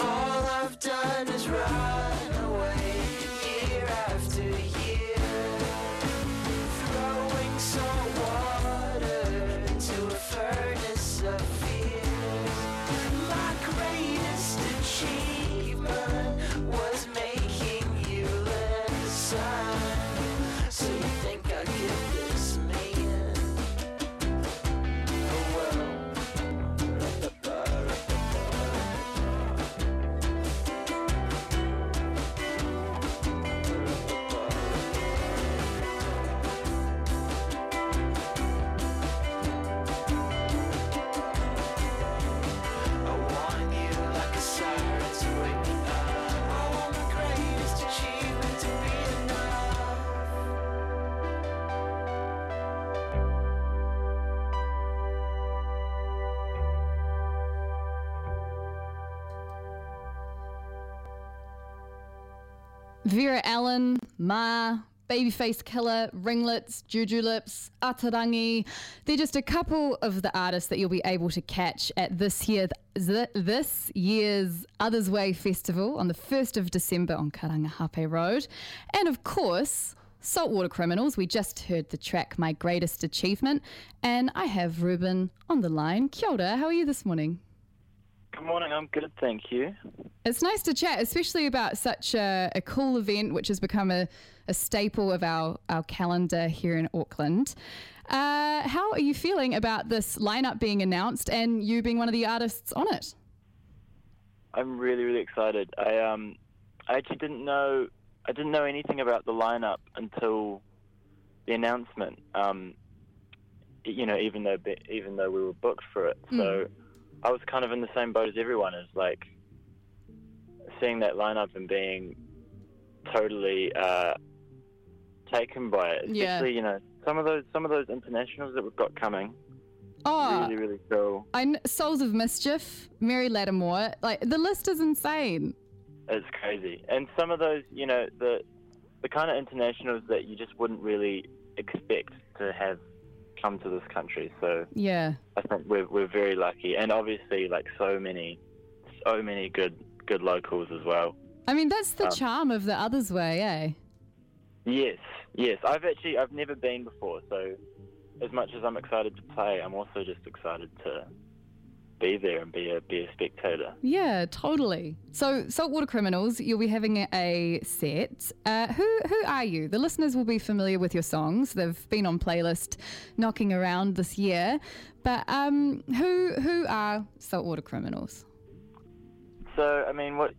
And Vera Ellen, Ma, Babyface Killer, Ringlets, Juju Lips, Atarangi. They're just a couple of the artists that you'll be able to catch at this this year's Others Way Festival on the 1st of December on Karangahape Road. And of course, Saltwater Criminals. We just heard the track My Greatest Achievement. And I have Ruben on the line. Kia ora, how are you this morning? Good morning. I'm good, thank you. It's nice to chat, especially about such a, a cool event, which has become a, a staple of our, our calendar here in Auckland. Uh, how are you feeling about this lineup being announced and you being one of the artists on it? I'm really, really excited. I um, I actually didn't know I didn't know anything about the lineup until the announcement. Um, you know, even though even though we were booked for it, so I was kind of in the same boat as everyone. Is like seeing that lineup and being totally uh, taken by it. Especially, Yeah. you know, some of those some of those internationals that we've got coming. Oh, Really, really cool. I Souls of Mischief, Mary Lattimore. Like the list is insane. It's crazy. And some of those, you know, the the kind of internationals that you just wouldn't really expect to have come to this country. So Yeah. I think we're we're very lucky, and obviously like so many, so many good good locals as well. I mean, that's the Um, charm of the others way, eh? Yes, yes. I've actually I've never been before, so as much as I'm excited to play, I'm also just excited to be there and be a be a spectator. Yeah, totally. So, Saltwater Criminals, you'll be having a- set. Uh, who who are you? The listeners will be familiar with your songs. They've been on playlist, knocking around this year. But um, who who are Saltwater Criminals? So I mean, what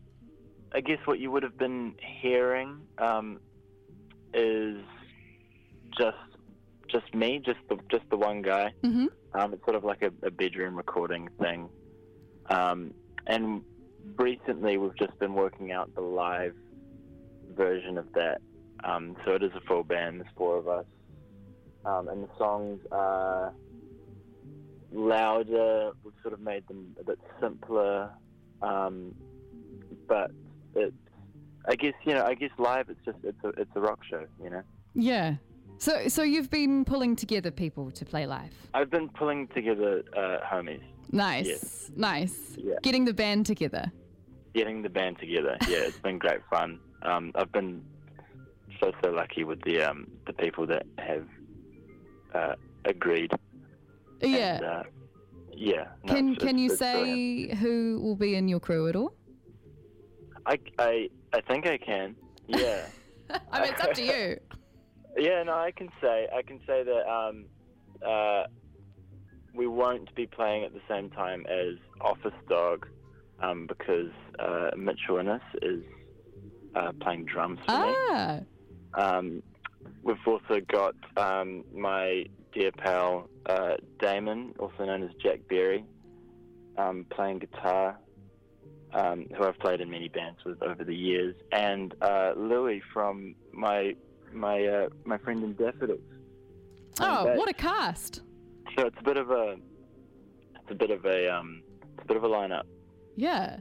I guess what you would have been hearing um, is just just me, just the just the one guy. Mm-hmm. Um, it's sort of like a, a bedroom recording thing. Um, and recently we've just been working out the live version of that. Um, so it is a full band, there's four of us. Um, and the songs are louder, we've sort of made them a bit simpler. Um, but it's, I guess, you know, I guess live it's just, it's a, it's a rock show, you know. Yeah. So so you've been pulling together people to play live. I've been pulling together uh, homies. Nice, Yes. nice. Yeah. Getting the band together. getting the band together. Yeah, it's been great fun. Um, I've been so so lucky with the um, the people that have uh, agreed. Yeah. And, uh, yeah. no, can it's- can it's- you it's brilliant. say who will be in your crew at all? I, I I think I can. Yeah. I mean, it's up to you. yeah. No, I can say I can say that um, uh, we won't be playing at the same time as Office Dog um, because uh, Mitchell Innes is uh, playing drums for me. Ah, Um, we've also got um, my dear pal uh, Damon, also known as Jack Berry, um, playing guitar, um, who I've played in many bands with over the years, and uh, Louis from my my uh, my friend in Daffodils. oh, what a cast! So it's a bit of a it's a bit of a um, it's a bit of a lineup. Yeah.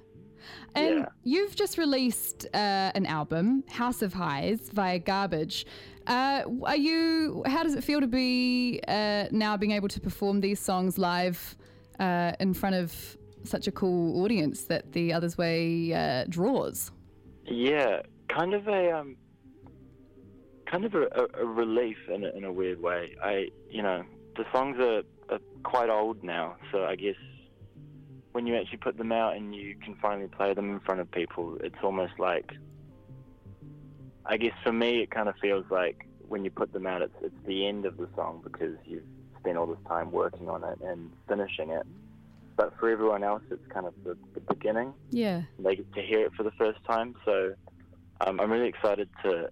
And Yeah. you've just released uh, an album, House of Highs, via Garbage. Uh, are you? How does it feel to be uh, now being able to perform these songs live uh, in front of such a cool audience that the Others Way uh, draws? Yeah, kind of a um, kind of a, a, a relief in a, in a weird way. I, you know, the songs are, are quite old now, so I guess when you actually put them out and you can finally play them in front of people, it's almost like, I guess for me, it kind of feels like when you put them out, it's it's the end of the song because you've spent all this time working on it and finishing it. But for everyone else, it's kind of the, the beginning Yeah. they get to hear it for the first time. So um, I'm really excited to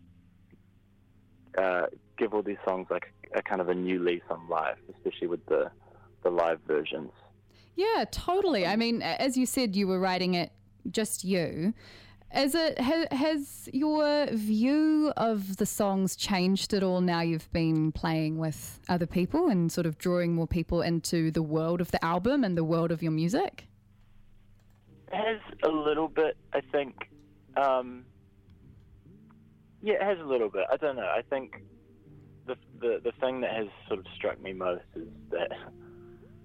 uh, give all these songs like a kind of a new lease on life, especially with the the live versions. Yeah, totally. I mean, as you said, you were writing it just you. As it ha, has your view of the songs changed at all now you've been playing with other people and sort of drawing more people into the world of the album and the world of your music? It has a little bit, I think. Um, yeah, it has a little bit. I don't know. I think the, the the thing that has sort of struck me most is that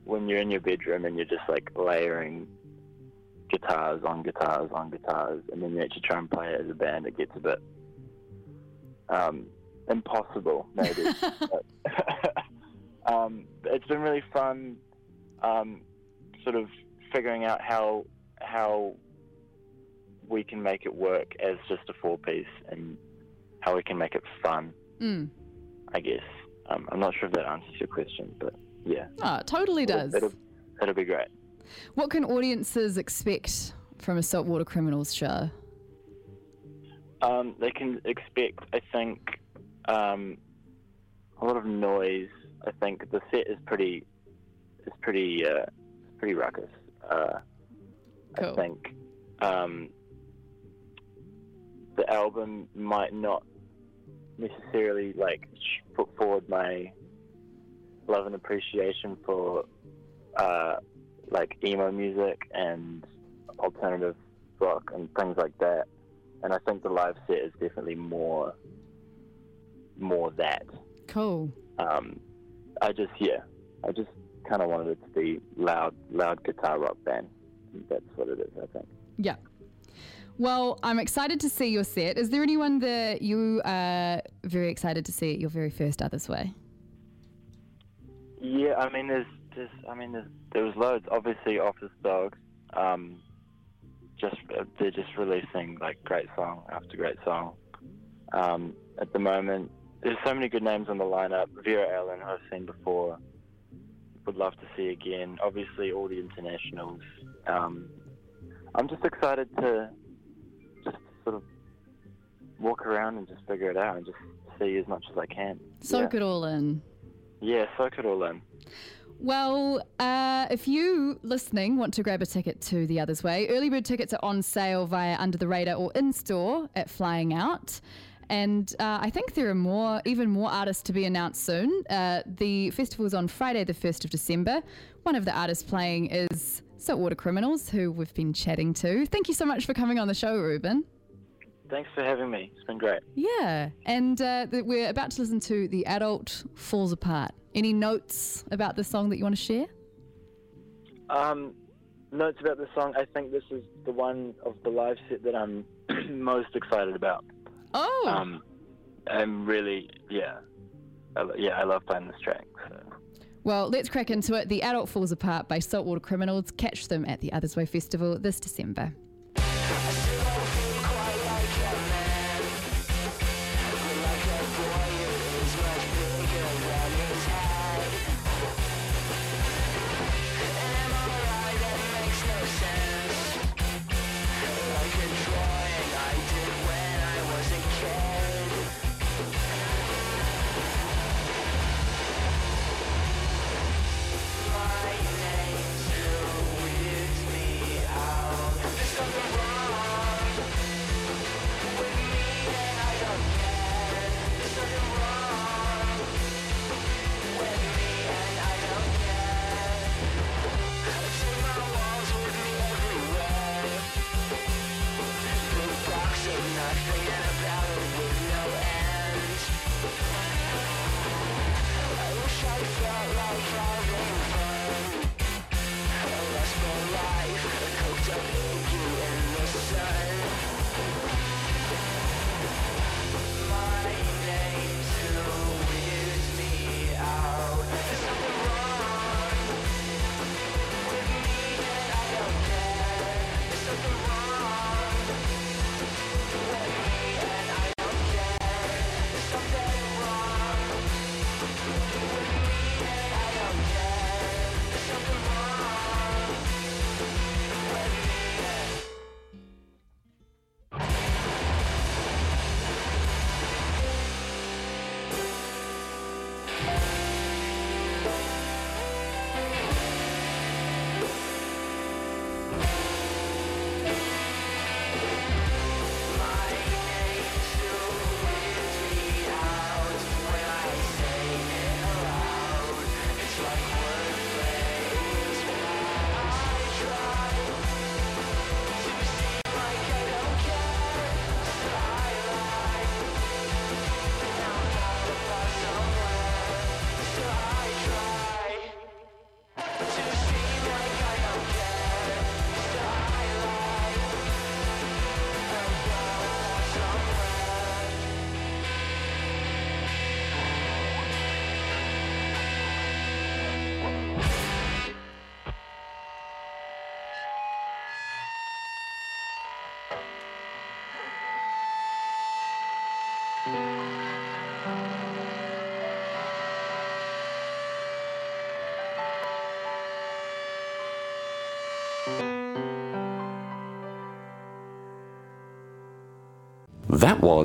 when you're in your bedroom and you're just like layering guitars on guitars on guitars, and then you actually try and play it as a band, it gets a bit um, impossible, maybe. But, um, it's been really fun, um, sort of figuring out how how we can make it work as just a four piece and how we can make it fun. Mm. I guess um, I'm not sure if that answers your question, but yeah, Oh, it totally does. It'll, it'll be great. What can audiences expect from a Saltwater Criminals show? Um, they can expect, I think, um, a lot of noise. I think the set is pretty, is pretty, uh, pretty ruckus. Uh, Cool. I think um, the album might not necessarily like put forward my love and appreciation for uh, like emo music and alternative rock and things like that. And I think the live set is definitely more more that. Cool. Um, I just yeah, I just kind of wanted it to be loud, loud guitar rock band. That's what it is, I think. Yeah. Well, I'm excited to see your set. Is there anyone that you are very excited to see at your very first Others Way? Yeah, I mean, there's, there's, I mean, there's, there was loads. Obviously, Office Dogs. Um, just uh, they're just releasing like great song after great song. Um, at the moment, there's so many good names on the lineup. Vera Ellen, who I've seen before, would love to see again. Obviously, all the internationals. Um, I'm just excited to sort of walk around and just figure it out and just see as much as I can. Soak yeah. it all in. Yeah, soak it all in. Well, uh, if you listening want to grab a ticket to The Others Way, early bird tickets are on sale via Under the Radar or in store at Flying Out. And uh, I think there are more, even more artists to be announced soon. Uh, the festival is on Friday, the 1st of December. One of the artists playing is Saltwater Criminals, who we've been chatting to. Thank you so much for coming on the show, Ruben. Thanks for having me. It's been great. Yeah, and uh, we're about to listen to The Adult Falls Apart. Any notes about the song that you want to share? Um, notes about the song. I think this is the one of the live set that I'm most excited about. Oh, Um, I'm really, yeah, I, yeah. I love playing this track. So. well, let's crack into it. The Adult Falls Apart by Saltwater Criminals. Catch them at the Others Way Festival this December.